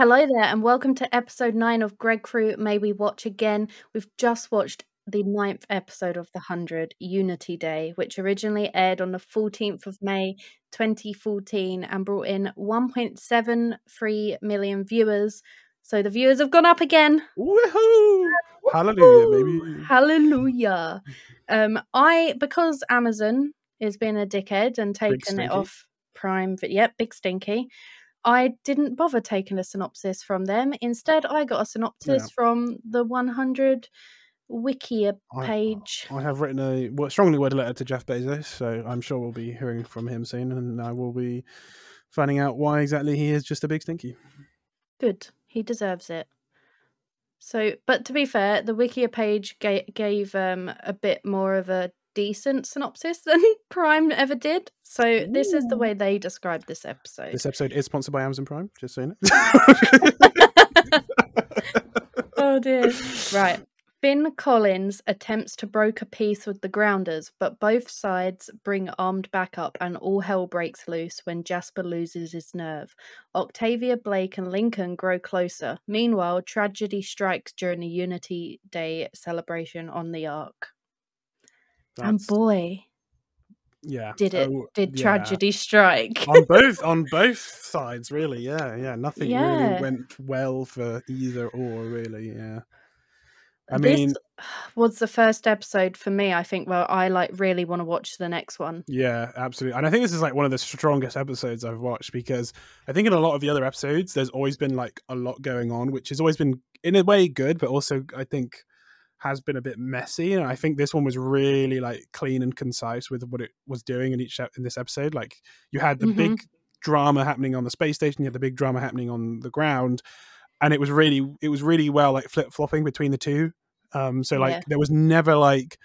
Hello there, and welcome to episode 9 of Gregkru May We Watch Again. We've just watched the ninth episode of The 100, Unity Day, which originally aired on the 14th of May 2014 and brought in 1.73 million viewers. So the viewers have gone up again. Woohoo! Hallelujah, baby. Hallelujah. Um, I, because Amazon is being a dickhead and taking it off Prime, but yep, big stinky. I didn't bother taking a synopsis from them. Instead, I got a synopsis from the 100 Wikia I- page. I have written a strongly worded letter to Jeff Bezos, so I'm sure we'll be hearing from him soon, and I will be finding out why exactly he is just a big stinky. Good. He deserves it. So, but to be fair, the Wikia page ga- gave um, a bit more of a decent synopsis than Prime ever did. So, this is the way they describe this episode. This episode is sponsored by Amazon Prime, just so you know. oh dear. Right. Finn Collins attempts to broker peace with the Grounders, but both sides bring armed backup and all hell breaks loose when Jasper loses his nerve. Octavia, Blake, and Lincoln grow closer. Meanwhile, tragedy strikes during the Unity Day celebration on the Ark. Oh, and boy, yeah, did it so, did yeah. tragedy strike. on both on both sides, really. Yeah, yeah. Nothing Yeah. really went well for either or, really. Yeah. I mean, this was the first episode for me, I think, where I like really want to watch the next one. Yeah, absolutely. And I think this is like one of the strongest episodes I've watched because I think in a lot of the other episodes, there's always been like a lot going on, which has always been in a way good, but also I think has been a bit messy. And I think this one was really like clean and concise with what it was doing in each in this episode. Like you had the Mhm. big drama happening on the space station, you had the big drama happening on the ground, and it was really it was really well like flip flopping between the two. Um, so like Yeah. there was never like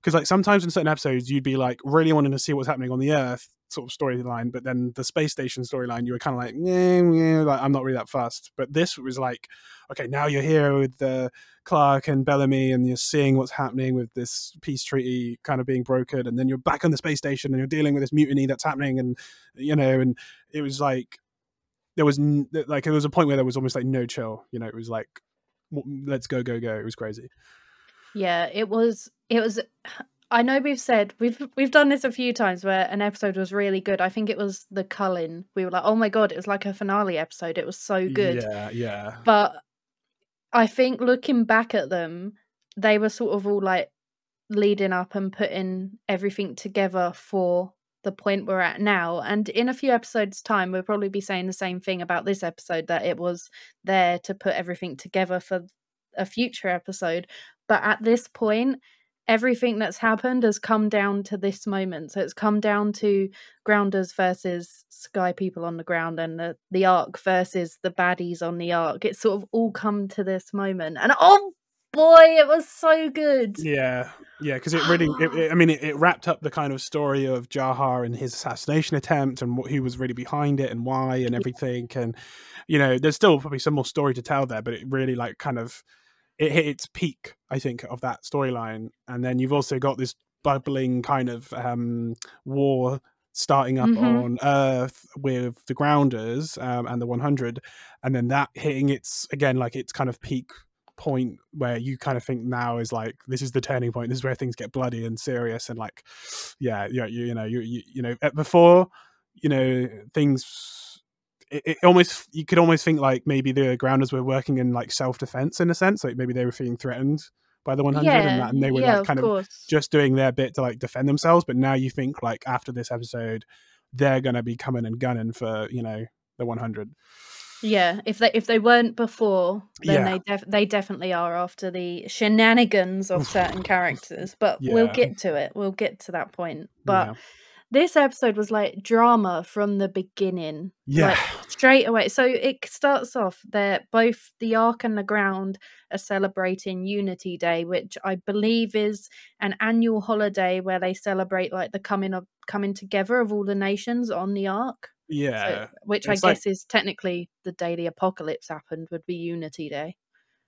because like sometimes in certain episodes you'd be like really wanting to see what's happening on the earth sort of storyline but then the space station storyline you were kind of like yeah, like i'm not really that fast. But this was like okay now you're here with the Clarke and bellamy and you're seeing what's happening with this peace treaty kind of being brokered and then you're back on the space station and you're dealing with this mutiny that's happening and you know and it was like there was n- like there was a point where there was almost like no chill you know it was like let's go go go it was crazy. Yeah, it was it was I know we've said we've we've done this a few times where an episode was really good. I think it was the Culling. We were like, "Oh my god, it was like a finale episode. It was so good." yeah yeah But I think looking back at them, they were sort of all like leading up and putting everything together for the point we're at now. And in a few episodes' time, we'll probably be saying the same thing about this episode that it was there to put everything together for a future episode. But at this point, everything that's happened has come down to this moment. So it's come down to grounders versus sky people on the ground and the, the Ark versus the baddies on the Ark. It's sort of all come to this moment. And oh boy, it was so good. Yeah, yeah, because it really, it, it- I mean, it, it wrapped up the kind of story of Jaha and his assassination attempt and what, who was really behind it and why and everything. And, you know, there's still probably some more story to tell there, but it really, like, kind of, it hit its peak, I think, of that storyline. And then you've also got this bubbling kind of um, war starting up Mhm. on Earth with the Grounders um, and the 100, and then that hitting its, again, like, its kind of peak point where you kind of think now is like this is the turning point this is where things get bloody and serious and like yeah yeah you, you know you, you you know before you know things it, it almost you could almost think like maybe the grounders were working in like self-defense in a sense like maybe they were feeling threatened by the 100 yeah, and, that, and they were yeah, like kind of course. just doing their bit to like defend themselves but now you think like after this episode they're gonna be coming and gunning for you know the 100 Yeah, if they if they weren't before, then Yeah. they def- they definitely are after the shenanigans of certain characters. But we'll get to it. We'll get to that point. But yeah this episode was like drama from the beginning. yeah Like straight away. So it starts off they're both the Ark and the Ground are celebrating Unity Day, which I believe is an annual holiday where they celebrate like the coming of coming together of all the nations on the Ark. So- yeah which I like- guess is technically the day the apocalypse happened would be Unity Day.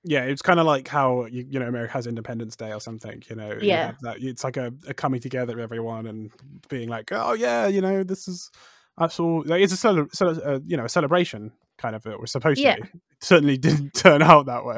Yeah, it's kind of like how you, you know America has Independence Day or something. You know, Yeah. have that it's like a, a coming together of everyone and being like, oh yeah, you know, this is all. Like, it's a cele- cele- uh, you know a celebration kind of it was supposed Yeah. to be. It certainly didn't turn out that way.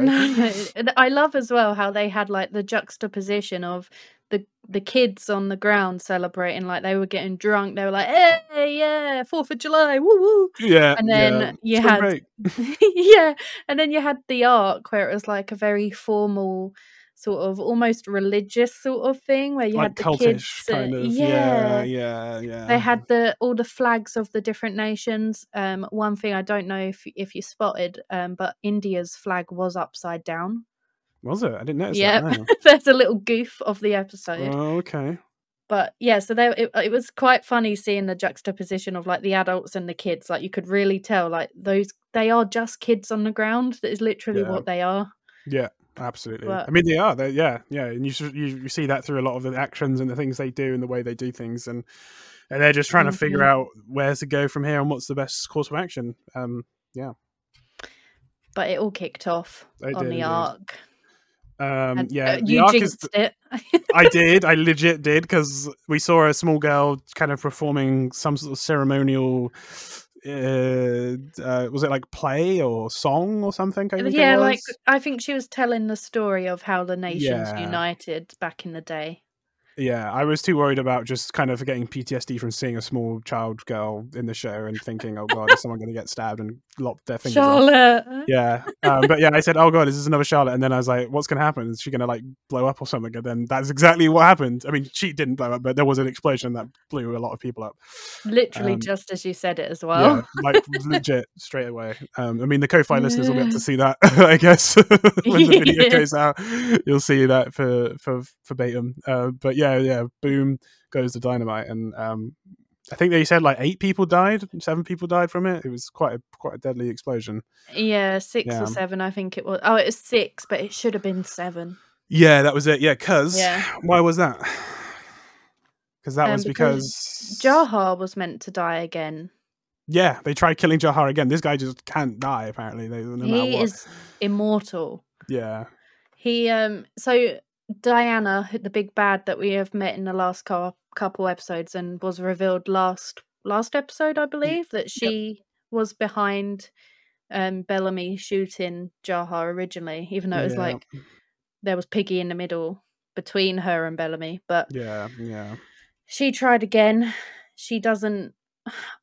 I love as well how they had like the juxtaposition of the the kids on the ground celebrating, like they were getting drunk. They were like, "Hey, yeah, Fourth of July, woo woo!" Yeah, And then yeah. you had yeah, and then you had the Ark where it was like a very formal, sort of almost religious sort of thing, where you like had the cultish kids. uh, kind of. yeah, Yeah, yeah, yeah. they had the all the flags of the different nations. Um, one thing I don't know if if you spotted, um, but India's flag was upside down. Was it? I didn't notice no. there's a little goof of the episode. Oh, okay. But yeah, so there it, it was quite funny seeing the juxtaposition of like the adults and the kids. Like you could really tell, like those they are just kids on the ground. That is literally Yeah. what they are. Yeah, absolutely. I mean, they are. They, yeah, yeah, and you, you you see that through a lot of the actions and the things they do and the way they do things, and and they're just trying to figure Mhm. out where to go from here and what's the best course of action. Um, yeah But it all kicked off on did the Ark. Um, yeah, uh, you arc is. jinxed it. I did. I legit did because we saw a small girl kind of performing some sort of ceremonial. Uh, uh, was it like play or song or something? I think yeah, like? I think she was telling the story of how the nations Yeah. united back in the day. Yeah, I was too worried about just kind of getting PTSD from seeing a small child girl in the show and thinking, "Oh God, is someone going to get stabbed and lop their fingers off?" Charlotte. Yeah, um, but yeah, I said, "Oh God, is this another Charlotte?" And then I was like, "What's going to happen? Is she going to like blow up or something?" And then that's exactly what happened. I mean, she didn't blow up, but there was an explosion that blew a lot of people up. Literally Um, just as you said it as well. Yeah, like legit straight away. Um, I mean, the Ko-fi listeners will get to see that, I guess, when the video Yeah. goes out. You'll see that for for verbatim. Uh, but yeah, yeah, yeah. boom goes the dynamite, and um, I think they said like eight people died, seven people died from it. It was quite a quite a deadly explosion. Yeah, six Yeah. or seven, I think it was. Oh, it was six, but it should have been seven. Yeah, that was it. Yeah, because Yeah. why was that? Because that Um, was because because Jaha was meant to die again. Yeah, they tried killing Jaha again. This guy just can't die. Apparently, they, no he is immortal. Yeah, He um so Diana, the big bad that we have met in the last cou- couple episodes and was revealed last last episode, I believe, that she was behind um Bellamy shooting Jaha originally, even though it was Yeah. like there was Piggy in the middle between her and Bellamy, but yeah, yeah. she tried again. She doesn't.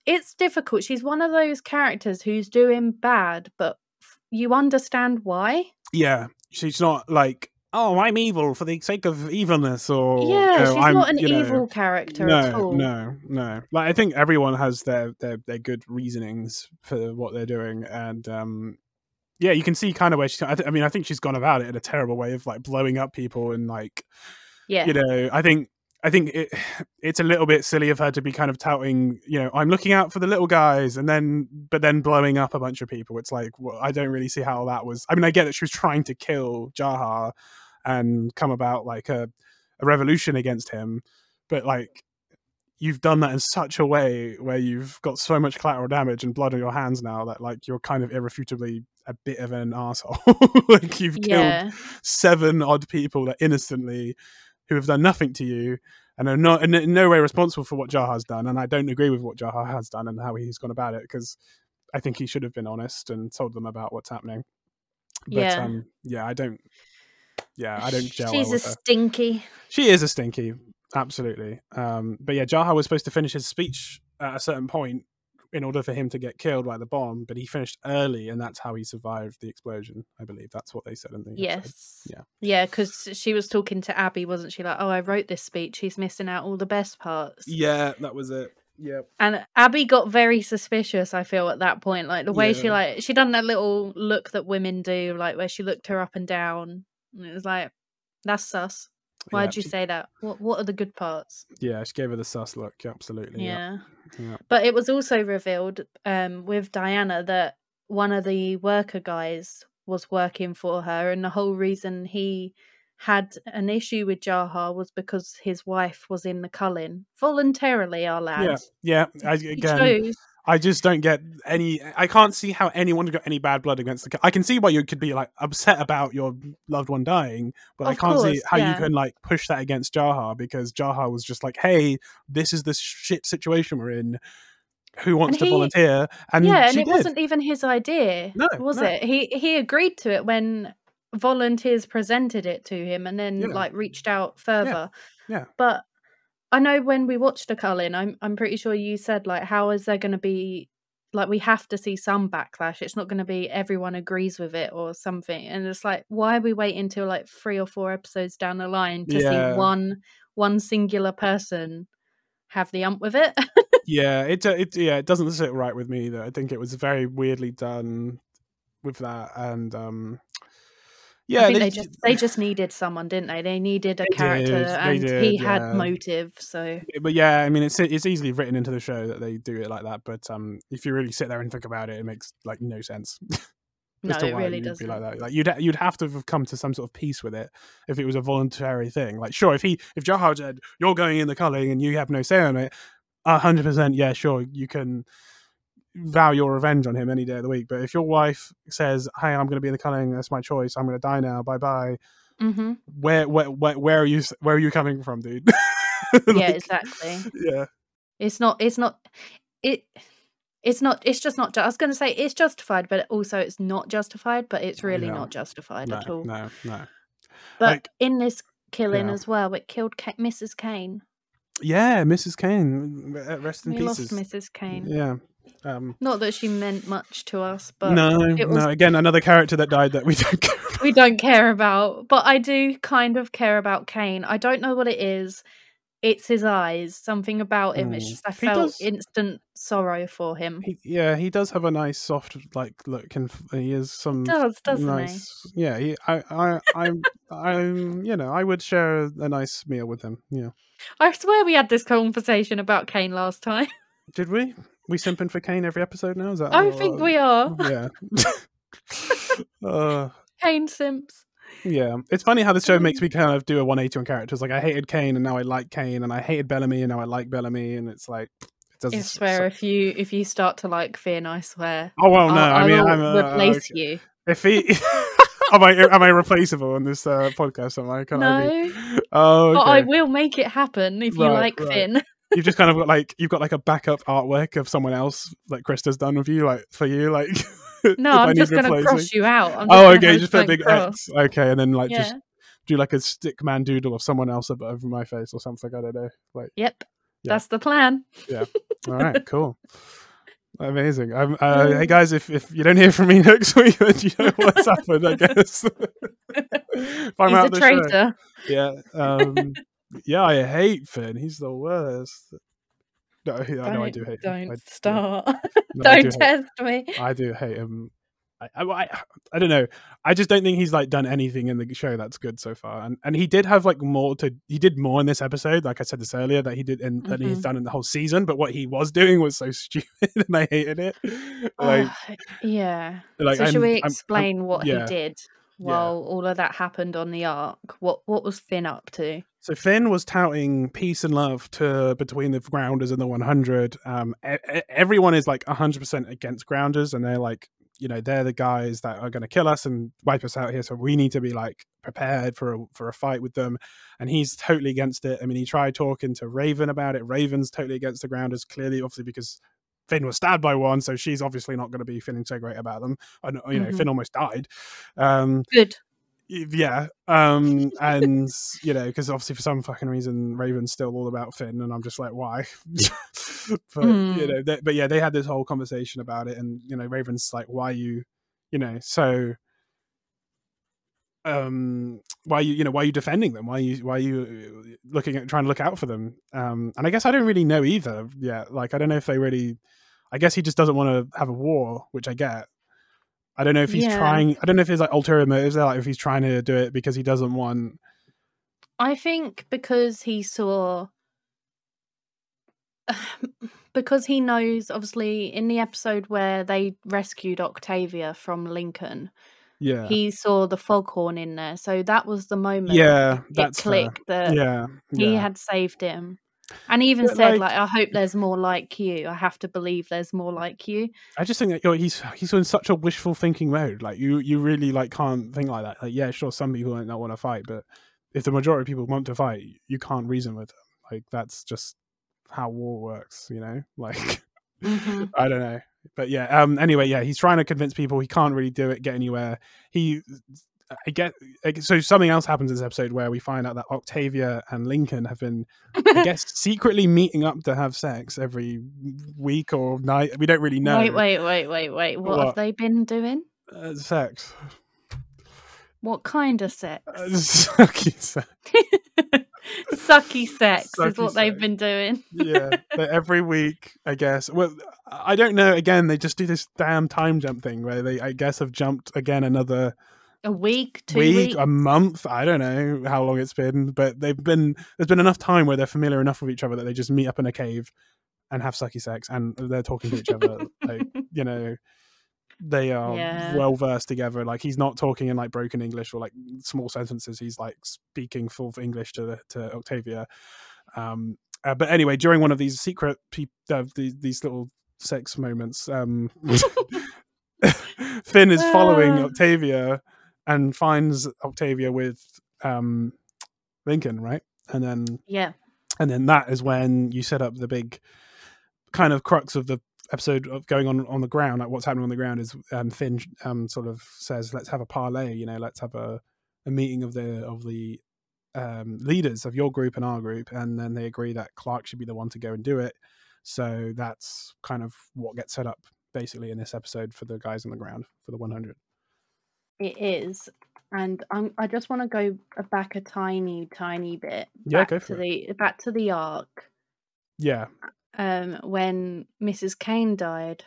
It's difficult. She's one of those characters who's doing bad, but f- you understand why. Yeah, she's not like, oh, I'm evil for the sake of evilness, or yeah, oh, she's I'm, not an you know, evil character no, at all. No, no. Like I think everyone has their their their good reasonings for what they're doing, and um, yeah, you can see kind of where she's. I, th- I mean, I think she's gone about it in a terrible way of like blowing up people and like Yeah, you know. I think. I think it, it's a little bit silly of her to be kind of touting, you know, I'm looking out for the little guys, and then, but then blowing up a bunch of people. It's like, well, I don't really see how that was. I mean, I get that she was trying to kill Jaha and come about like a, a revolution against him, but like, you've done that in such a way where you've got so much collateral damage and blood on your hands now that like you're kind of irrefutably a bit of an asshole. like you've killed yeah, seven odd people that innocently who have done nothing to you and are not in in no way responsible for what Jaha's done. And I don't agree with what Jaha has done and how he's gone about it because I think he should have been honest and told them about what's happening. But Yeah. um, yeah, I don't. Yeah, I don't gel she's well a stinky. She is a stinky, absolutely. Um, but yeah, Jaha was supposed to finish his speech at a certain point in order for him to get killed by the bomb, but he finished early, and that's how he survived the explosion. I believe that's what they said in the episode. Yes. Yeah. Yeah, because she was talking to Abby, wasn't she? Like, oh, I wrote this speech. He's missing out all the best parts. Yeah, that was it. Yep. And Abby got very suspicious, I feel, at that point. Like the way she like she done that little look that women do, like where she looked her up and down. And it was like, that's sus. Why'd yeah, you she- say that? What what are the good parts? Yeah, she gave her the sus look. Absolutely. Yeah. Yeah. Yeah. But it was also revealed um with Diana that one of the worker guys was working for her and the whole reason he had an issue with Jaha was because his wife was in the culling voluntarily, our lad. Yeah. Yeah. I, He again, chose. I just don't get any. I can't see how anyone got any bad blood against the. co- I can see why you could be like upset about your loved one dying, but I can't see course, how you can like push that against Jaha because Jaha was just like, "Hey, this is the shit situation we're in. who wants And to he- volunteer, and yeah, and it did. wasn't even his idea, No, was no. it? He he agreed to it when volunteers presented it to him, and then Yeah. like reached out further. yeah. But I know when we watched the Culling, I'm I'm pretty sure you said like, how is there going to be like we have to see some backlash? It's not going to be everyone agrees with it or something. And it's like, why are we waiting until like three or four episodes down the line to Yeah. see one one singular person have the ump with it? yeah, it, uh, it yeah, it doesn't sit right with me either. I think it was very weirdly done with that, and um, yeah, I think they- they just they just needed someone, didn't they? They needed a They character, did, and he did, had motive. So but yeah, I mean, it's it's easily written into the show that they do it like that. But um, if you really sit there and think about it, it makes like no sense. no, it really doesn't. be like that. Like you'd you'd have to have come to some sort of peace with it if it was a voluntary thing. Like sure, if he if Jaha said you're going in the culling and you have no say on it, a hundred percent, yeah, sure, you can vow your revenge on him any day of the week. But if your wife says, "Hey, I'm going to be in the culling. That's my choice. I'm going to die now. Bye bye." hmm Where, where where where are you where are you coming from, dude? Yeah, exactly. yeah. It's not. It's not. It. It's not. It's just not. ju- I was going to say it's justified, but also it's not justified. But it's really Yeah. not justified No, at all. no, no. But Like- in this killing Yeah. as well, it killed Mrs. Kane. Yeah, Mrs. Kane, rest in We pieces. Mrs. Kane. Yeah. Um, Not that she meant much to us, but no, it was- no. Again, another character that died that we don't care about. we don't care about. But I do kind of care about Kane. I don't know what it is. It's his eyes. Something about him. It's Mm. just I He felt does- instant sorrow for him. He, yeah, he does have a nice soft like look, and he is some does, doesn't he? nice. Yeah, he, I, I, I'm, I'm, you know, I would share a nice meal with him. Yeah, I swear we had this conversation about Kane last time. did we? We simping for Kane every episode now? Is that? I think we are. Yeah. uh, Kane Simps. yeah, it's funny how the show makes me kind of do a 180 on characters. Like I hated Kane and now I like Kane, and I hated Bellamy and now I like Bellamy, and it's like it doesn't. I swear, if you if you start to like Finn, I swear. Oh well, no. I'll, I mean, I'll I'm uh, replace okay. you. If he, am I am I replaceable on this uh, podcast? Am I? Can I be? No, Oh, but I will make it happen if you Right, like right. Finn. You've just kind of got like you've got like a backup artwork of someone else like Krista's done with you, like for you, like. No, I'm just going to cross you out. I'm Oh, okay. Just put a big cross. X. Okay, and then like Yeah. just do like a stick man doodle of someone else over my face or something. I don't know. Like, Yep. Yeah. That's the plan. Yeah. All right, cool. Amazing. Um, uh, hey guys, if, if you don't hear from me next week, then you know what's happened. I guess. I'm He's out a the show. traitor. Yeah. Um, yeah, I hate Finn. He's the worst. No, I know I do hate him. Don't I- yeah. start. No, don't do hate- test me. I do hate him. I, I, I, don't know. I just don't think he's like done anything in the show that's good so far. And and he did have like more to. He did more in this episode. Like I said this earlier, that he did and that he's Mhm. done in the whole season. But what he was doing was so stupid, and I hated it. Like, Ugh, yeah. like so should I'm- we I'm- I'm- explain what yeah. he did while all of that happened on the Ark? What what was Finn up to? So Finn was touting peace and love to between the Grounders and the 100. Um, e- everyone is like 100% against Grounders, and they're like, you know, they're the guys that are going to kill us and wipe us out here. So we need to be like prepared for a, for a fight with them. And he's totally against it. I mean, he tried talking to Raven about it. Raven's totally against the Grounders, clearly, obviously because Finn was stabbed by one, so she's obviously not going to be feeling so great about them. And you know, Mhm. Finn almost died. Um, Good. Yeah um and you know because obviously for some fucking reason raven's still all about finn and i'm just like why? But you Hmm. know they, but yeah they had this whole conversation about it and you know raven's like why you you know so um why you you know why are you defending them? Why are you why are you uh, looking at trying to look out for them? Um and i guess i don't really know either yeah like i don't know if they really i guess he just doesn't want to have a war which i get i don't know if he's Yeah. trying i don't know if there's like ulterior motives there like if he's trying to do it because he doesn't want I think because he saw because he knows obviously in the episode where they rescued Octavia from Lincoln, yeah he saw the foghorn in there. So that was the moment yeah it that's fair. clicked that yeah he had saved him. And he even But, said, like- like, I hope there's more like you. I have to believe there's more like you. I just think that you know, he's he's in such a wishful thinking mode. Like you, you really like can't think like that. Like yeah, sure, some people might not want to fight, but if the majority of people want to fight, you can't reason with them. Like that's just how war works, you know. Like Mhm. I don't know, but yeah. Um. Anyway, yeah, he's trying to convince people he can't really do it, get anywhere. He, I get. So something else happens in this episode where we find out that Octavia and Lincoln have been, I guess, secretly meeting up to have sex every week or night. We don't really know. Wait, wait, wait, wait, wait. What, What? have they been doing? Uh, sex. What kind of sex? Uh, sucky sex. Sucky sex is Sucky what they've been doing. yeah, but every week, I guess. Well, I don't know. Again, they just do this damn time jump thing where they, I guess, have jumped again another A week, two week, weeks. a month. I don't know how long it's been, but they've been. There's been enough time where they're familiar enough with each other that they just meet up in a cave and have sucky sex, and they're talking to each other. like you know, they are Yeah. well versed together. Like he's not talking in like broken English or like small sentences. He's like speaking full English to to Octavia. Um, uh, but anyway, during one of these secret peop uh, these, these little sex moments, um, Finn is following Ah. Octavia and finds Octavia with um, Lincoln, right? And then yeah. and then that is when you set up the big kind of crux of the episode of going on on the ground like what's happening on the ground is um finn um sort of says let's have a parlay you know let's have a, a meeting of the of the um leaders of your group and our group and then they agree that Clarke should be the one to go and do it so that's kind of what gets set up basically in this episode for the guys on the ground for the 100 It is. And I'm, I just want to go back a tiny, tiny bit. Yeah, back go to for the back to the Ark yeah um, when Mrs. Kane died.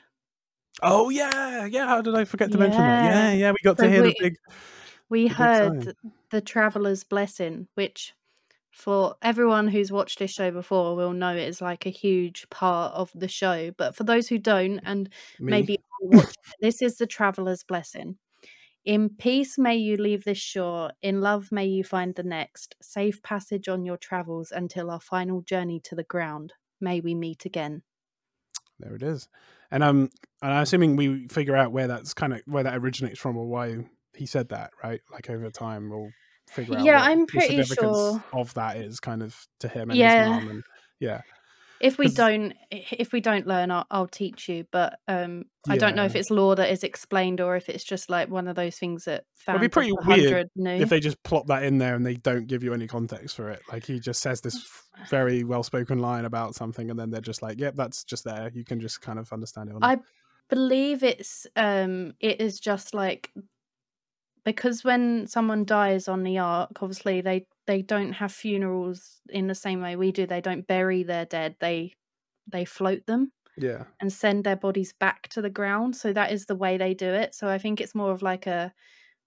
oh yeah yeah how did i forget to mention that Yeah. yeah yeah we got So to hear we- the big We The heard sign. the Traveler's Blessing, which for everyone who's watched this show before will know it is like a huge part of the show. But for those who don't, and me. maybe watch this is the Traveler's Blessing. In peace may you leave this shore, in love may you find the next. Safe passage on your travels until our final journey to the ground. May we meet again. There it is. And um and I'm assuming we figure out where that's kind of where that originates from or why he said that, right? Like over time we'll figure out Yeah, what I'm the pretty significance sure- of that is kind of to him and Yeah. his mom and yeah. If we don't, if we don't learn, I'll, I'll teach you. But um, I don't know if it's law that is explained or if it's just like one of those things that It'd be pretty weird 100 knew. If they just plop that in there and they don't give you any context for it, like he just says this very well spoken line about something and then they're just like, Yep, that's just there. You can just kind of understand it. I believe it's um, it is just like because when someone dies on the ark, obviously they they don't have funerals in the same way we do. They don't bury their dead. They they float them. yeah. and send their bodies back to the ground. So that is the way they do it. So I think it's more of like a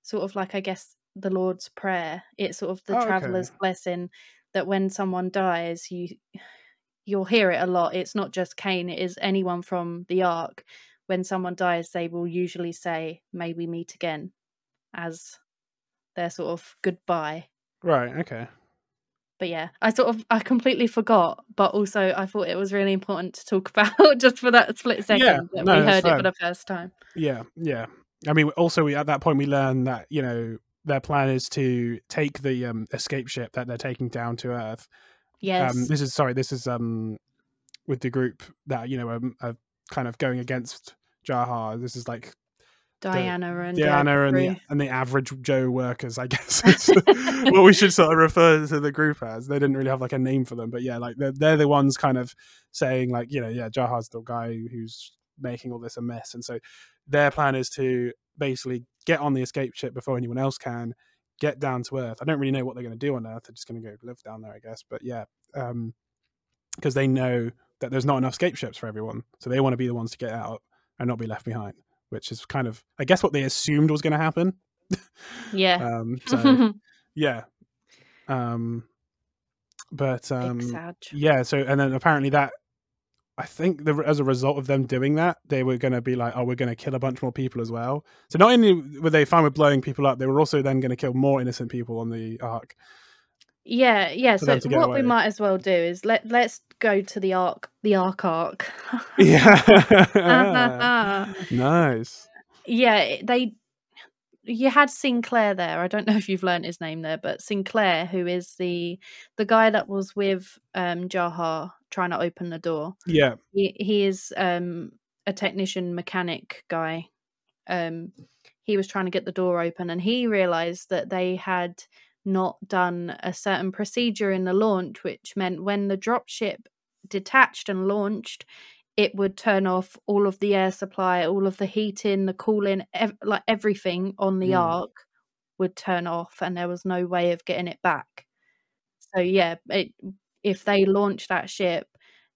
sort of like I guess the Lord's prayer. It's sort of the Oh, okay. traveler's blessing that when someone dies, you you'll hear it a lot. It's not just Kane, it is anyone from the ark. When someone dies, they will usually say, May we meet again as their sort of goodbye. Right, okay. But yeah, I sort of I completely forgot, but also I thought it was really important to talk about just for that split second Yeah, that no, we heard it for the first time. Yeah, yeah. I mean, also we at that point we learn that you know their plan is to take the um, escape ship that they're taking down to Earth. Yes, Um, this is sorry, this is um with the group that you know are, are kind of going against Jaha. This is like Diana and Diana and the and the average Joe workers, I guess. is what we should sort of refer to the group as. They didn't really have like a name for them, but yeah, like they're they're the ones kind of saying like you know yeah, Jaha's the guy who's making all this a mess, and so their plan is to basically get on the escape ship before anyone else can, get down to Earth. I don't really know what they're going to do on Earth. They're just going to go live down there, I guess. But yeah, um, because they know that there's not enough escape ships for everyone, so they want to be the ones to get out and not be left behind. Which is kind of, I guess, what they assumed was going to happen. Yeah. Um, so yeah. Um, but um, yeah. So and then apparently that, I think the, as a result of them doing that, they were going to be like, oh, we're going to kill a bunch more people as well. So not only were they fine with blowing people up, they were also then going to kill more innocent people on the ark. Yeah, yeah. So them to get what we might as well do is let let's go to the arc, the arc arc. Yeah. nice. yeah, they. You had Sinclair there. I don't know if you've learned his name there, but Sinclair, who is the the guy that was with um Jaha trying to open the door. Yeah. He he is um a technician mechanic guy. Um he was trying to get the door open and he realized that they had not done a certain procedure in the launch which meant when the dropship detached and launched it would turn off all of the air supply, all of the heating, the cooling, ev- like everything on the Mm. ark would turn off, and there was no way of getting it back. So yeah, it, if they launched that ship,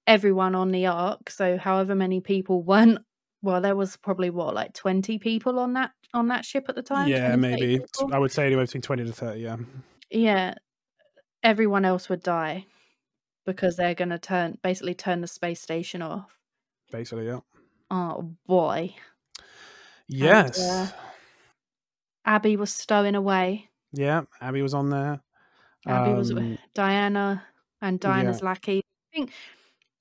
everyone on the ark, so however many people weren't, well, there was probably what like twenty people on that on that ship at the time. Yeah, maybe. people? I would say anywhere between 20 to 30, yeah. Yeah, everyone else would die because they're going to turn basically turn the space station off. Basically, yeah. Oh boy. Yes. uh, Abby was stowing away. yeah, Abby was on there. Abby was Um, Diana and Diana's lackey. I think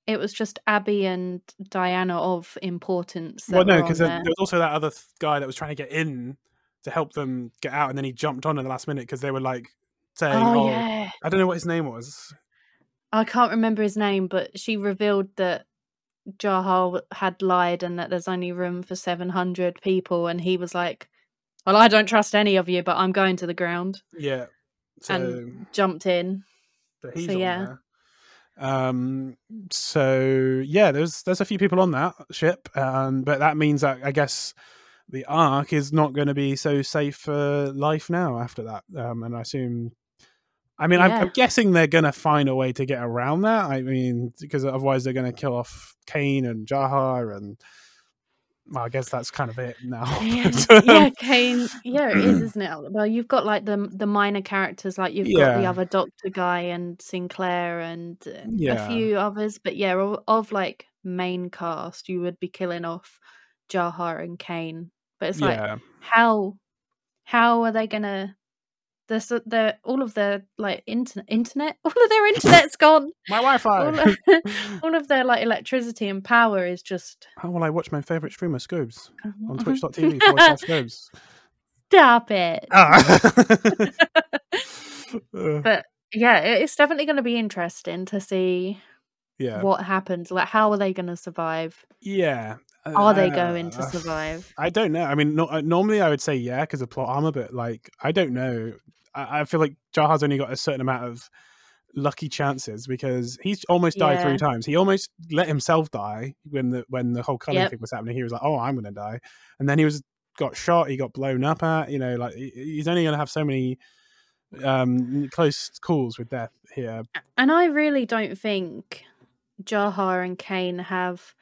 it was just Abby and Diana of importance. Well, no, because there there. was also that other th- guy that was trying to get in to help them get out, and then he jumped on at the last minute because they were like saying, Oh, "Oh, yeah, I don't know what his name was." I can't remember his name, but she revealed that Jaha had lied and that there's only room for seven hundred people, and he was like, "Well, I don't trust any of you, but I'm going to the ground." Yeah. So, And Jumped in. so he's so on yeah. there. Um. So yeah, there's there's a few people on that ship, um, but that means that I guess the Ark is not going to be so safe for life now after that. Um, and I assume. I mean, I'm, I'm guessing they're going to find a way to get around that. I mean, because otherwise they're going to kill off Kane and Jaha, and well, I guess that's kind of it now. Yeah, um, yeah, Kane. Yeah, it is, isn't it? Well, you've got like the the minor characters, like you've got the other Doctor guy and Sinclair and uh, a few others, but yeah, of, of like main cast, you would be killing off Jaha and Kane. But it's like, yeah, how how are they gonna? This, the all of their like internet, internet, all of their internet's gone. my Wi-Fi. of, all of their like electricity and power is just How will I watch my favorite streamer, Scobes, on Mhm. twitch.tv Scobes? stop it. Ah. Uh, but yeah, it's definitely going to be interesting to see yeah, what happens. Like, how are they going to survive? yeah. Are they going to Uh, survive? I don't know. I mean, no, uh, normally I would say yeah because of plot armor, but like I don't know. I, I feel like Jaha's only got a certain amount of lucky chances because he's almost died Yeah. three times. He almost let himself die when the when the whole culling Yep. thing was happening. He was like, "Oh, I'm going to die," and then he was got shot. He got blown up at. You know, like he's only going to have so many um close calls with death here. And I really don't think Jaha and Kane have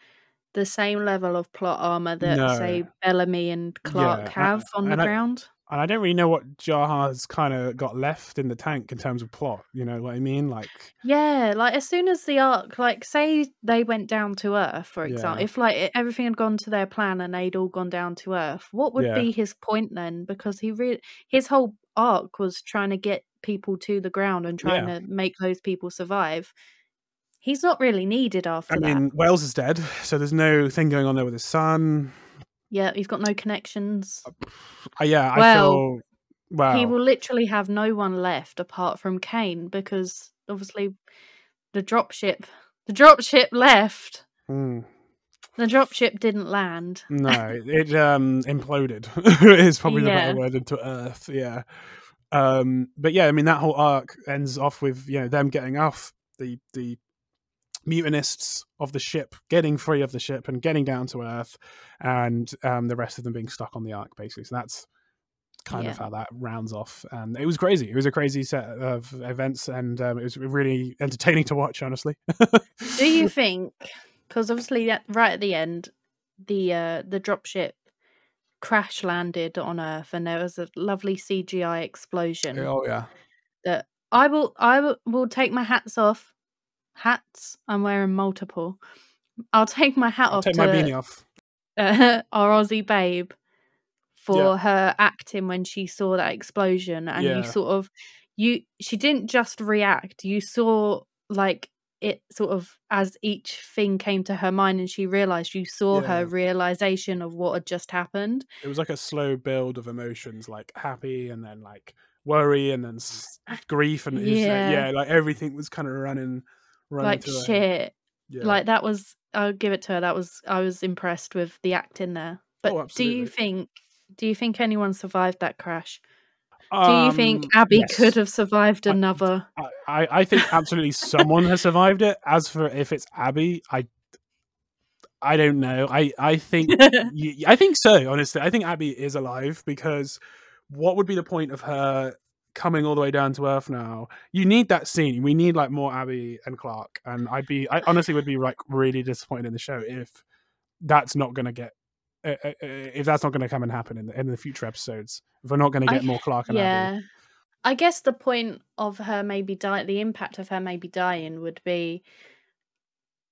the same level of plot armor that, No. say, Bellamy and Clarke Yeah, have on the I- ground. And I don't really know what Jaha's kind of got left in the tank in terms of plot. You know what I mean? Like, Yeah, like as soon as the Ark, like say they went down to Earth, for Yeah. example, if like everything had gone to their plan and they'd all gone down to Earth, what would Yeah. be his point then? Because he really, his whole arc was trying to get people to the ground and trying to make those people survive. He's not really needed after I that. mean, Wells is dead, so there's no thing going on there with his son. Yeah, he's got no connections. Uh, yeah, I Well, feel. Well, He will literally have no one left apart from Kane because obviously the dropship, the dropship left. Mm, The dropship didn't land. no, it um imploded. is probably the better word into Earth. Yeah. Um, but yeah, I mean that whole arc ends off with you know them getting off the the mutinists of the ship getting free of the ship and getting down to Earth, and um, the rest of them being stuck on the ark basically. So that's kind of how that rounds off. And it was crazy. It was a crazy set of events, and um, it was really entertaining to watch. Honestly. Do you think? Because obviously, right at the end, the uh, the dropship crash landed on Earth, and there was a lovely CGI explosion. oh yeah. That I will, I will, will take my hats off. Hats. I'm wearing multiple. I'll take my hat I'll off take to my beanie off. uh, our Aussie babe for Yeah. her acting when she saw that explosion, and Yeah. you sort of you she didn't just react. You saw like it sort of as each thing came to her mind and she realized you saw her realization of what had just happened it was like a slow build of emotions like happy and then like worry and then s- grief and it was, uh, Yeah. yeah like everything was kind of running like through her shit Yeah. Like that was I'll give it to her. That was I was impressed with the act in there. But Oh, do you think do you think anyone survived that crash? Do you think Um, Abby yes. could have survived another? I, I I think absolutely someone has survived it. As for if it's Abby, I I don't know. I I think I think so. Honestly, I think Abby is alive because what would be the point of her coming all the way down to Earth now? You need that scene. We need like more Abby and Clarke. And I'd be I honestly would be like really disappointed in the show if that's not going to get. Uh, uh, uh, if that's not going to come and happen in the, in the future episodes, if we're not going to I- get more Clarke and Abby. I guess the point of her maybe die the impact of her maybe dying would be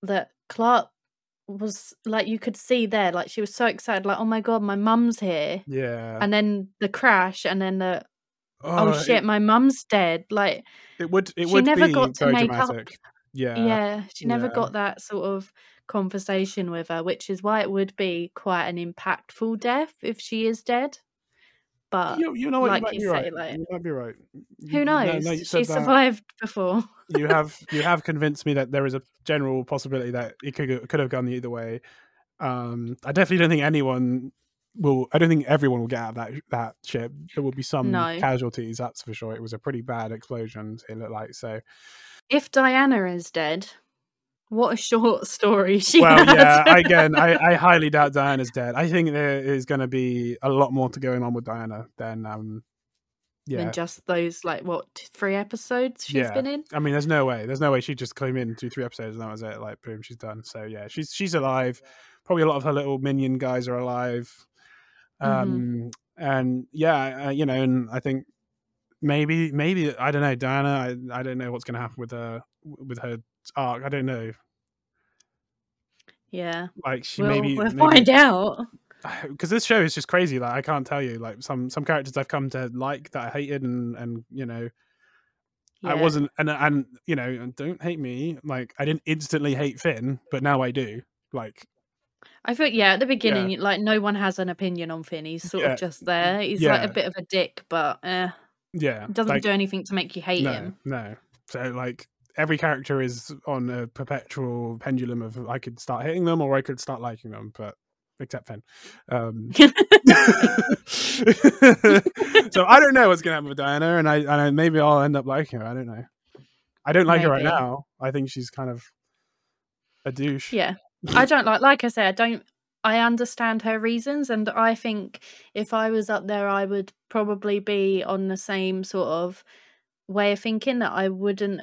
that Clarke was like you could see there, like she was so excited, like, oh my god, my mum's here. yeah. And then the crash and then the oh, it- shit, my mum's dead. Like It would. It She would never be got to make up- Yeah. yeah, she never yeah. got that sort of conversation with her, which is why it would be quite an impactful death if she is dead. But You, you know what? like you might you be say, right. like- you might be right. Who you- no, knows? no, she that. survived before. you have you have convinced me that there is a general possibility that it could could have gone either way. Um, I definitely don't think anyone will. I don't think everyone will get out of that that ship. There will be some No. casualties. That's for sure. It was a pretty bad explosion. It looked like so. If Diana is dead, what a short story she well, had. yeah. Again, I, I highly doubt Diana's dead. I think there is going to be a lot more to going on with Diana than um. Yeah, than just those like what three episodes she's Yeah. been in. I mean, there's no way. There's no way she just came in, do three episodes, and that was it. Like, boom, she's done. So yeah, she's she's alive. Probably a lot of her little minion guys are alive. Um, and yeah, uh, you know, and I think maybe maybe I don't know, Diana. I I don't know what's going to happen with her with her arc. I don't know. Yeah, Like she we'll, maybe we'll find out. because this show is just crazy. Like I can't tell you. Like some some characters I've come to like that I hated, and and you know I wasn't, and and you know, don't hate me. Like I didn't instantly hate Finn, but now I do. Like I thought, yeah, at the beginning, like no one has an opinion on Finn. He's sort Yeah. of just there. He's like a bit of a dick, but eh, yeah, doesn't like, do anything to make you hate no, him. no. So like every character is on a perpetual pendulum of I could start hating them or I could start liking them, but except Finn. Um, so I don't know what's gonna happen with Diana, and I and I, maybe I'll end up liking her. I don't know. I don't like her right now. I think she's kind of a douche. Yeah, I don't like. Like I said, I don't. I understand her reasons, and I think if I was up there, I would probably be on the same sort of way of thinking that I wouldn't.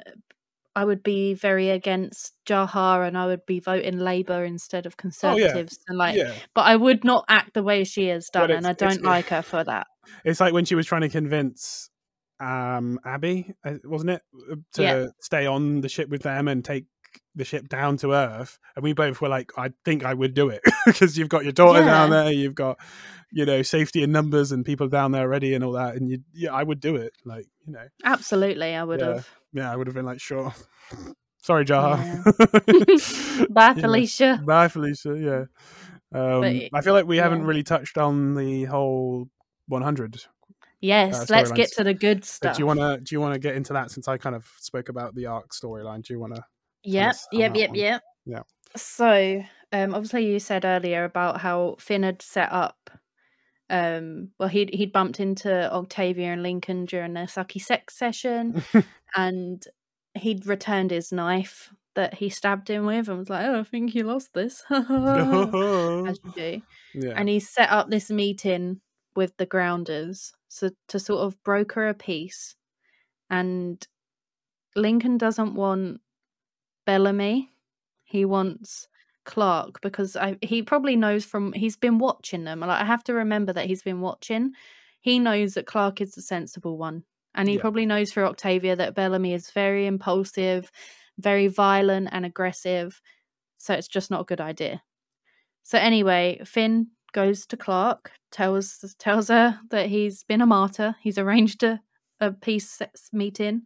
I would be very against Jaha, and I would be voting Labour instead of Conservatives, and like. Oh, yeah. But I would not act the way she has done, and I don't like her for that. It's like when she was trying to convince um Abby, uh, wasn't it, uh, to Yeah. stay on the ship with them and take the ship down to Earth, and we both were like, "I think I would do it because you've got your daughter down there, you've got, you know, safety in numbers and people down there already and all that, and you, yeah, I would do it. Like, you know, Absolutely, I would Yeah. have. yeah, I would have been like, sure. Sorry, Jaha. Bye, Yeah. Felicia. Bye, Felicia. Yeah. Um, But, I feel like we haven't really touched on the whole 100 Yes, Uh, let's get to the good But stuff. do you want to do you want to get into that since I kind of spoke about the arc storyline? Do you want to? Yep, yep, yep, one. yep. Yeah. So, um, obviously, you said earlier about how Finn had set up. Um, well, he'd he'd bumped into Octavia and Lincoln during their sucky sex session, and he'd returned his knife that he stabbed him with, and was like, "Oh, I think he lost this." As you do. yeah. and he set up this meeting with the grounders so to sort of broker a peace and lincoln doesn't want bellamy. He wants Clarke because I, he probably knows from he's been watching them. Like i have to remember that he's been watching. He knows that Clarke is the sensible one and he Yeah. probably knows for octavia that bellamy is very impulsive very violent and aggressive. So it's just not a good idea. So anyway, Finn goes to Clarke, tells tells her that he's been a martyr. He's arranged a, a peace meeting,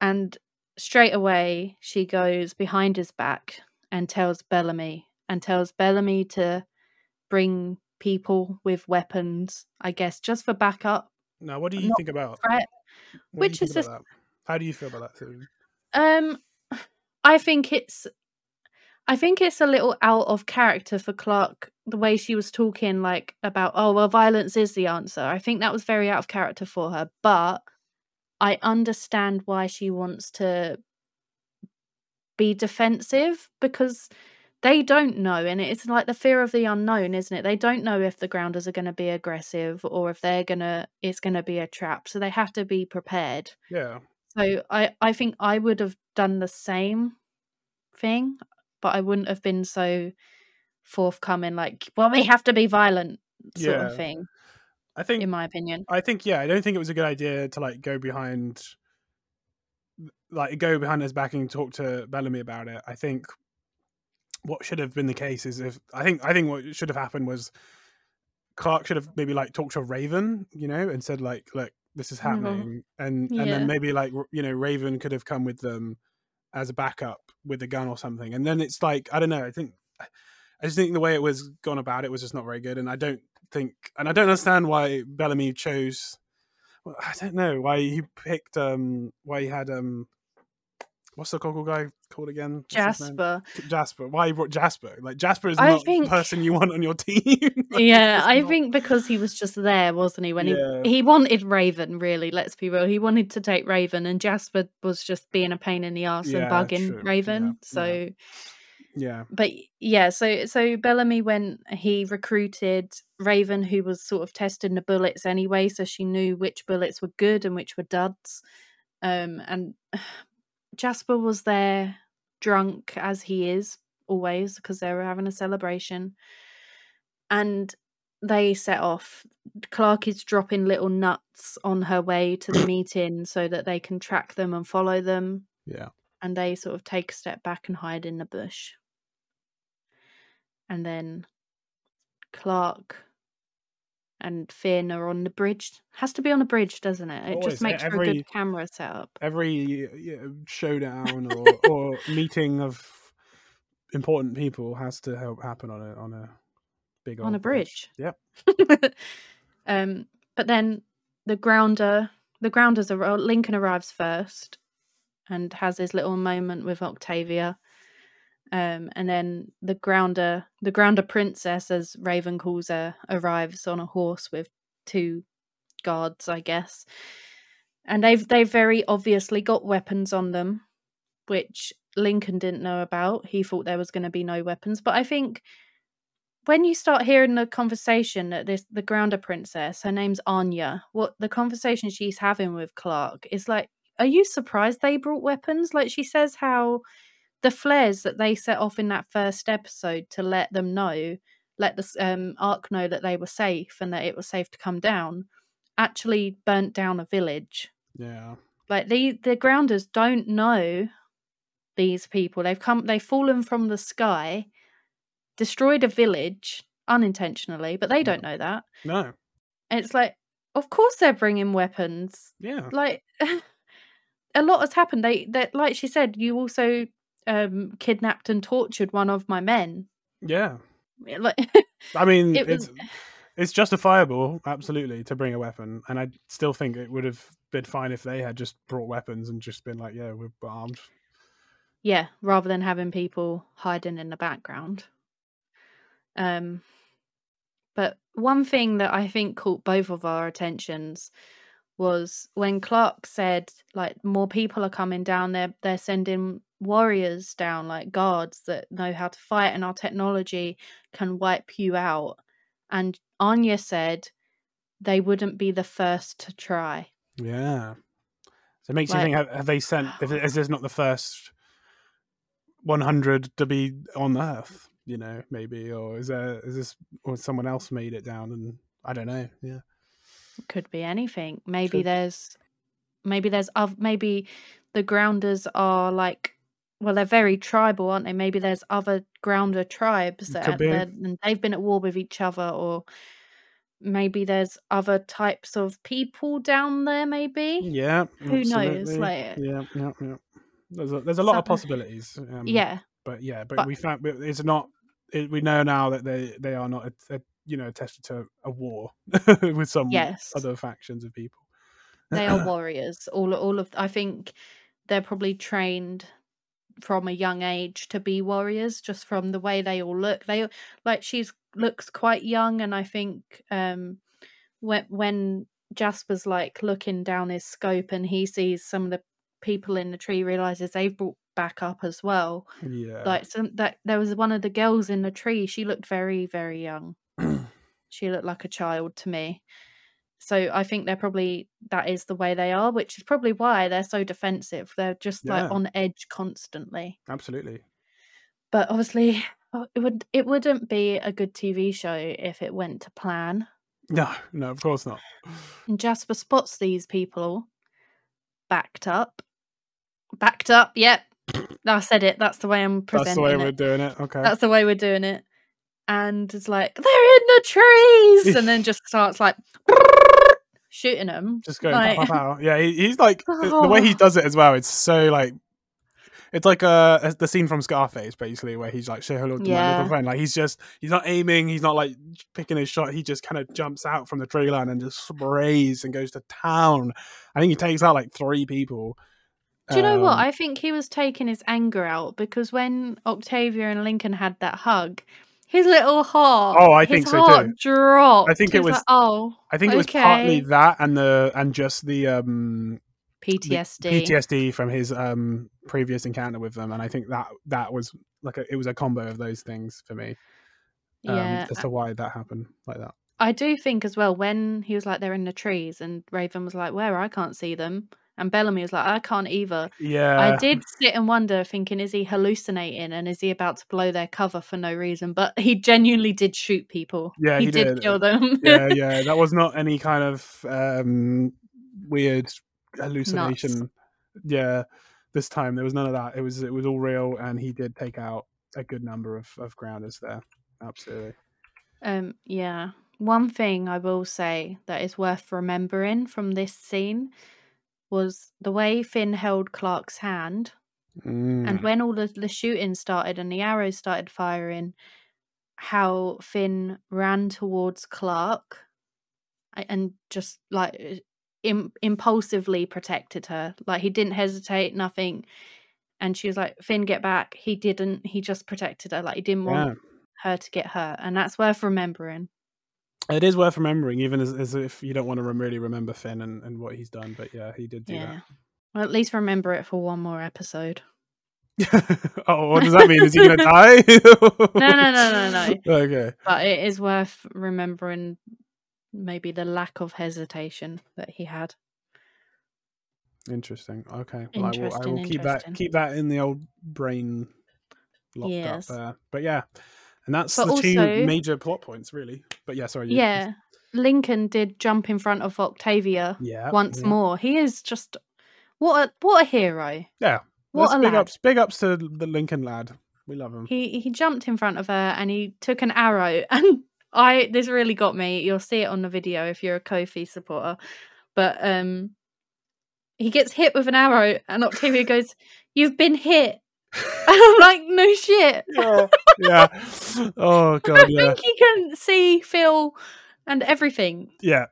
and straight away she goes behind his back and tells Bellamy and tells Bellamy to bring people with weapons, I guess, just for backup. now, what do you think about? Threat. what do you which is about just- that? How do you feel about that? Susan? Um, I think it's I think it's a little out of character for Clarke the way she was talking like about oh well violence is the answer. I think that was very out of character for her, but I understand why she wants to be defensive because they don't know and it's like the fear of the unknown isn't it they don't know if the grounders are going to be aggressive or if they're going to it's going to be a trap so they have to be prepared Yeah. so i i think i would have done the same thing but i wouldn't have been so forthcoming like well we have to be violent sort Yeah. of thing I think in my opinion I think yeah, I don't think it was a good idea to like go behind like go behind his back and talk to Bellamy about it. I think what should have been the case is if I think I think what should have happened was Clarke should have maybe like talked to Raven, you know, and said like, look, this is Mhm. happening, and and Yeah. then maybe like you know Raven could have come with them as a backup with a gun or something, and then it's like I don't know. I think I just think the way it was gone about it was just not very good, and I don't think, and I don't understand why Bellamy chose. Well, I don't know why he picked um why he had um what's the goggle guy called again? What's jasper Jasper. Why he brought Jasper? Like Jasper is I not think- the person you want on your team. Like, yeah i not- think because he was just there wasn't he when Yeah. he he wanted raven really let's be real he wanted to take raven and jasper was just being a pain in the ass Yeah, and bugging true. raven Yeah, so yeah. But yeah so so bellamy when he recruited raven who was sort of testing the bullets anyway so she knew which bullets were good and which were duds. Um and jasper was there drunk as he is always because they were having a celebration. And they set off. Clarke is dropping little nuts on her way to the meeting so that they can track them and follow them. Yeah, and they sort of take a step back and hide in the bush. And then Clarke and Finn are on the bridge. Has to be on a bridge, doesn't it? It Always, just makes for a good camera setup. every you know, showdown or, or meeting of important people has to help happen on a on a big On a bridge. Yep. um, but then the grounder, the grounders are Lincoln arrives first and has his little moment with Octavia. Um, and then the grounder, the grounder princess, as Raven calls her, arrives on a horse with two guards, I guess. And they've they've very obviously got weapons on them, which Lincoln didn't know about. He thought there was going to be no weapons, but I think when you start hearing the conversation that this the grounder princess, her name's Anya, what the conversation she's having with Clarke is like, are you surprised they brought weapons? Like she says how the flares that they set off in that first episode to let them know, let the um, Ark know that they were safe and that it was safe to come down, actually burnt down a village. Yeah, Like the the grounders don't know these people. They've come they've fallen from the sky, destroyed a village unintentionally, but they don't know that. no, And it's like, of course they're bringing weapons. yeah, Like a lot has happened. They that like she said, you also um kidnapped and tortured one of my men. yeah. Like I mean, It was- it's it's justifiable, absolutely, to bring a weapon, and I still think it would have been fine if they had just brought weapons and just been like, "Yeah, we're armed." yeah, rather than having people hiding in the background. Um, but one thing that I think caught both of our attentions was when Clarke said, like, more people are coming down. They're they're sending warriors down, like guards that know how to fight, and our technology can wipe you out. And Anya said they wouldn't be the first to try. Yeah. So it makes Like- you think: have, they sent? If is this not the first one hundred to be on Earth? You know, maybe, or is there is this or someone else made it down? And I don't know. Yeah, could be anything maybe there's maybe there's maybe the grounders are like well they're very tribal aren't they maybe there's other grounder tribes that and they've been at war with each other or maybe there's other types of people down there maybe yeah. Who knows, like- yeah, yeah, yeah. There's a, there's a lot of possibilities. Um, yeah but yeah, but, But- we found it's not. It, we know now that they they are not a, a, you know attested to a war with some Yes. other factions of people. they are warriors all all of i think they're probably trained from a young age to be warriors just from the way they all look. They like she's looks quite young and i think um when when jasper's like looking down his scope and he sees some of the people in the tree realizes they've brought back up as well. Yeah. like some that there was one of the girls in the tree she looked very very young. She looked like a child to me so i think they're probably that is the way they are which is probably why they're so defensive they're just Yeah. like on edge constantly Absolutely. but obviously oh, it would it wouldn't be a good tv show if it went to plan No, no, of course not. and jasper spots these people backed up backed up yep i said it that's the way i'm presenting That's the way it. we're doing it. Okay. That's the way we're doing it. And it's like, they're in the trees. and then just starts like shooting them. just going like, pow, pow, pow. Yeah, he, he's like the way he Oh. does it as well. It's so like it's like uh the scene from Scarface basically where he's like say hello to my little friend. Like he's just he's not aiming, he's not like picking his shot. He just kind of jumps out from the tree line and just sprays and goes to town. I think he takes out like three people. Do you know what? Um, I think he was taking his anger out because when Octavia and Lincoln had that hug, his little heart. Oh, I think so heart too. Dropped. I think it was- like, oh, I think it was partly that and the and just the um the PTSD. PTSD from his um previous encounter with them, and I think that that was like a, it was a combo of those things for me. Um, Yeah. as to why that happened like that. I do think as well when he was like they're in the trees and Raven was like, Where I can't see them and Bellamy was like, I can't either. Yeah, I did sit and wonder, thinking, is he hallucinating and is he about to blow their cover for no reason? But he genuinely did shoot people. Yeah, he, he did, did. kill them. yeah, yeah. That was not any kind of um weird hallucination. Yeah, this time there was none of that. It was it was all real, and he did take out a good number of of grounders there. Absolutely. um, yeah. One thing I will say that is worth remembering from this scene was the way Finn held Clarke's hand, and Mm. when all the, the shooting started and the arrows started firing, how Finn ran towards Clarke and just like Im- impulsively protected her. Like he didn't hesitate, nothing. And she was like, Finn, get back. He didn't. He just protected her. Like he didn't want Yeah. her to get hurt. And that's worth remembering. It is worth remembering, even as, as if you don't want to really remember Finn and, and what he's done. But yeah, he did do yeah. Well, at least remember it for one more episode. oh, what does that mean? Is he going to die? No, no, no, no, no. Okay. But it is worth remembering maybe the lack of hesitation that he had. Interesting. Okay. Well, I will, I will keep that keep that in the old brain locked Yes. up there. But yeah. And that's But the also- two major plot points, really. But yeah, sorry. you- Yeah. Lincoln did jump in front of Octavia Yeah. once yeah. more. He is just what a what a hero. Yeah. What Let's a big lad. ups big ups to the Lincoln lad. We love him. He he jumped in front of her and he took an arrow and I this really got me. You'll see it on the video if you're a Ko-fi supporter. But um he gets hit with an arrow and Octavia goes, You've been hit. And I'm like, no shit. yeah. yeah. Oh I god, yeah. think he can see, feel, and everything. Yeah.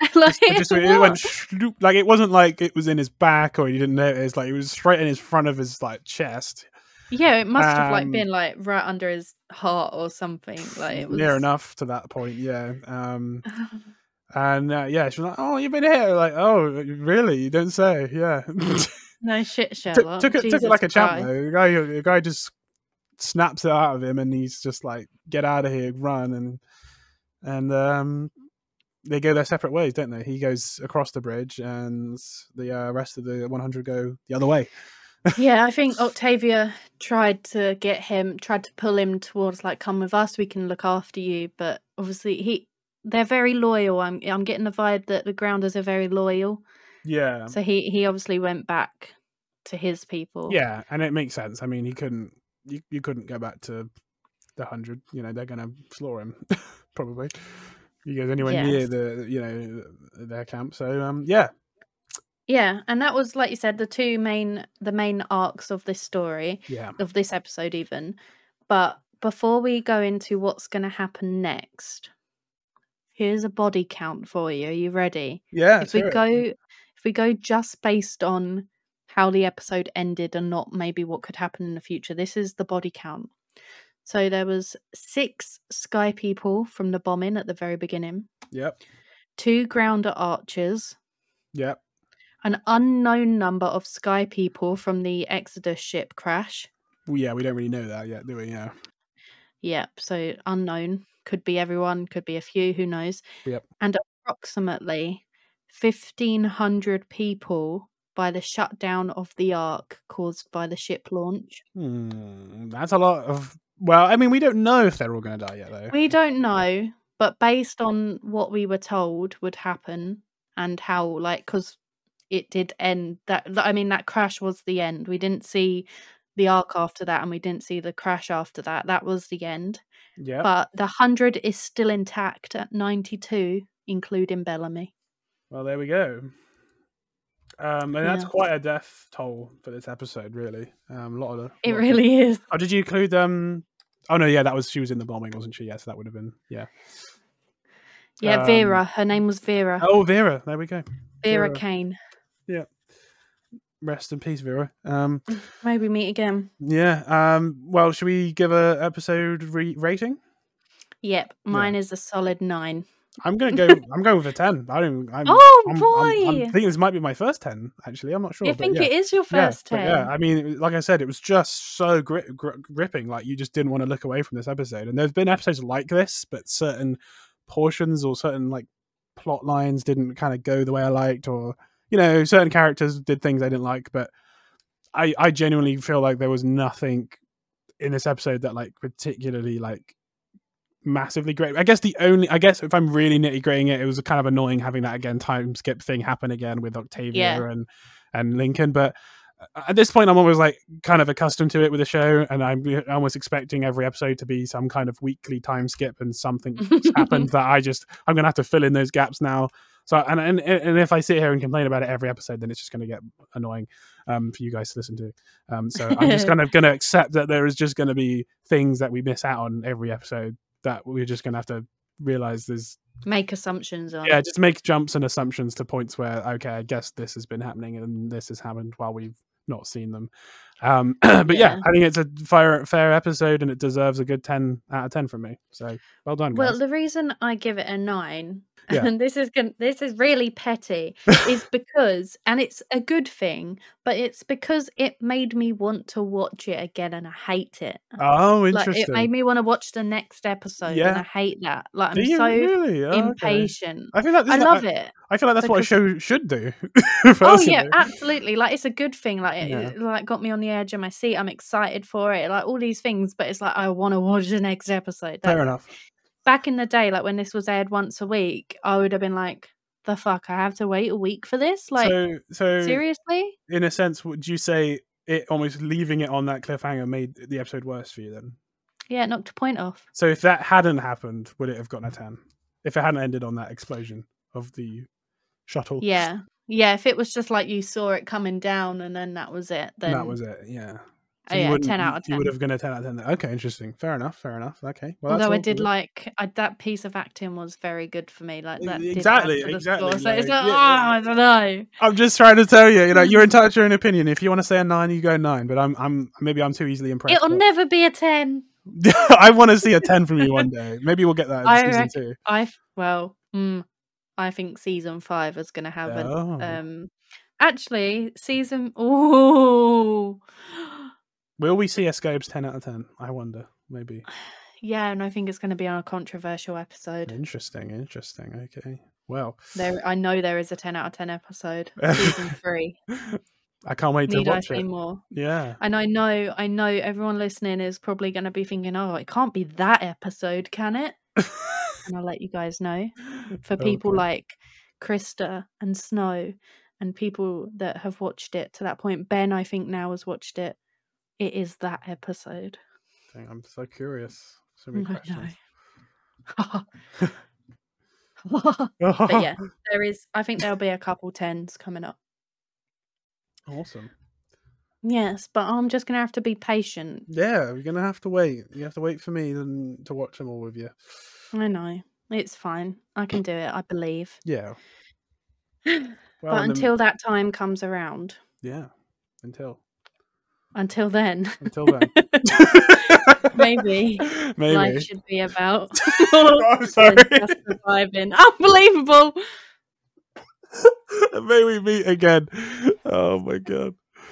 like, It just it went shloop. like it wasn't like it was in his back or you didn't notice. Like it was straight in his front of his like chest. Yeah, it must have like Um, been like right under his heart or something. Like it was Near enough to that point, yeah. Um and uh, yeah, she was like, "Oh, you've been here." Like, "Oh, really? You don't say." Yeah. No shit, took, Sherlock. took it took it like a champ though. The guy the guy just snaps it out of him and he's just like, "Get out of here, run." And and um they go their separate ways, don't they? He goes across the bridge and the uh, rest of the 100 go the other way. yeah, I think Octavia tried to get him, tried to pull him towards like, come with us, we can look after you. But obviously, he they're very loyal. I'm I'm getting the vibe that the grounders are very loyal. Yeah. So he he obviously went back to his people. Yeah, and it makes sense. I mean, he couldn't you, you couldn't go back to the 100. You know, they're going to floor him probably. He goes anywhere near the you know their camp. So um yeah, yeah, and that was like you said, the two main the main arcs of this story. yeah. of this episode even but before we go into what's going to happen next here's a body count for you are you ready Yeah. if we sure. go we go just based on how the episode ended and not maybe what could happen in the future. This is the body count. So there was six sky people from the bombing at the very beginning, Yep. two grounder archers, Yep. an unknown number of sky people from the Exodus ship crash. Well, yeah, we don't really know that yet, do we? Yeah. Yep, so unknown. Could be everyone, could be a few, who knows. Yep. And approximately 1,500 people by the shutdown of the Ark caused by the ship launch. Hmm, that's a lot of. Well, I mean, we don't know if they're all going to die yet, though. We don't know, but based on what we were told would happen and how, like, because it did end that, I mean, that crash was the end. We didn't see the Ark after that and we didn't see the crash after that. That was the end. yeah. But the 100 is still intact at 92, including Bellamy. Well, there we go. Um, and that's Yeah. quite a death toll for this episode, really. Um, a lot of the. It lot of- really is. Oh, did you include um? Oh no, yeah, that was she was in the bombing, wasn't she? Yes, that would have been yeah. Yeah, Um, Vera. Her name was Vera. Oh, Vera, there we go. Vera Vera. Kane. Yeah. Rest in peace, Vera. Um, Maybe meet again. yeah. Um, well, should we give a episode re- rating? Yep, mine is a solid nine. I'm gonna go. I'm going with a ten. I don't. I'm, Oh, I'm, boy! I'm, thinking this might be my first ten. Actually, I'm not sure. you think yeah. it is your first but 10? Yeah, I mean, was- like I said, it was just so gri- gri- gripping. Like you just didn't want to look away from this episode. And there's been episodes like this, but certain portions or certain like plot lines didn't kind of go the way I liked, or you know, certain characters did things I didn't like. But I, I genuinely feel like there was nothing in this episode that like particularly like massively great. I guess the only, I guess if I'm really nitty gritting it, it was kind of annoying having that again time skip thing happen again with Octavia Yeah. and and Lincoln. But at this point, I'm always like kind of accustomed to it with the show, and I'm almost expecting every episode to be some kind of weekly time skip and something happened that I just I'm gonna have to fill in those gaps now. So and and and if I sit here and complain about it every episode, then it's just gonna get annoying um, for you guys to listen to. Um, so I'm just kind of gonna accept that there is just gonna be things that we miss out on every episode that we're just gonna have to realize there's Make assumptions on. yeah just make jumps and assumptions to points where okay I guess this has been happening and this has happened while we've not seen them. Um, but yeah. Yeah. I think it's a fair fair episode and it deserves a good ten out of ten from me. So well done, guys. Well, the reason I give it a nine, Yeah. and this is gon- this is really petty, is because, and it's a good thing, but it's because it made me want to watch it again, and I hate it. oh, Like interesting. it made me want to watch the next episode, and I hate that. Like I'm so really? Oh, okay. impatient. I feel like this I love it. I feel like that's what a show should do. Oh yeah, absolutely. Like it's a good thing. Like it, Yeah. like got me on the edge of my seat. I'm excited for it. Like all these things, but it's like I want to watch the next episode. Fair enough. Back in the day, like when this was aired once a week, I would have been like, "The fuck, I have to wait a week for this." Like so, so seriously? in a sense, would you say it almost leaving it on that cliffhanger made the episode worse for you then? Yeah, it knocked a point off. So if that hadn't happened, would it have gotten a ten? If it hadn't ended on that explosion of the shuttle, Yeah, yeah. If it was just like you saw it coming down and then that was it, then that was it. Yeah. Oh, yeah, 10 out of ten. You would have given a ten out of ten. Okay, interesting. Fair enough. Fair enough. Okay. Well, Although I did good. like I, that piece of acting was very good for me. Like that Exactly, exactly, score. So it's like, like, yeah, oh. I don't know. I'm just trying to tell you, you know, you're entitled to your own opinion. If you want to say a nine, you go nine. But I'm, I'm maybe I'm too easily impressed. It'll but- never be a ten. I want to see a ten from you one day. Maybe we'll get that in I season rec- two. I well, mm, I think season five is going to have an Oh. um. Actually, season oh Will we see Scobes ten out of ten? I wonder. Maybe. yeah, and I think it's going to be on a controversial episode. Interesting. Interesting. Okay. Well, There, I know there is a ten out of ten episode. Season three. I can't wait Need to I watch say it. more? Yeah. And I know, I know, everyone listening is probably going to be thinking, "Oh, it can't be that episode, can it?" and I'll let you guys know. For oh, people Okay. like Krista and Snow, and people that have watched it to that point, Ben, I think now has watched it. It is that episode. Dang, I'm so curious. So many oh I questions. but yeah, there is. I think there'll be a couple tens coming up. Awesome. Yes, but I'm just gonna have to be patient. Yeah, we're gonna have to wait. You have to wait for me then to watch them all with you. I know it's fine. I can do it. I believe. Yeah. but Well, then- until that time comes around, yeah. until Until then, until then. maybe Maybe. life should be about Oh, I'm sorry. just surviving. Unbelievable. May we meet again. Oh my god.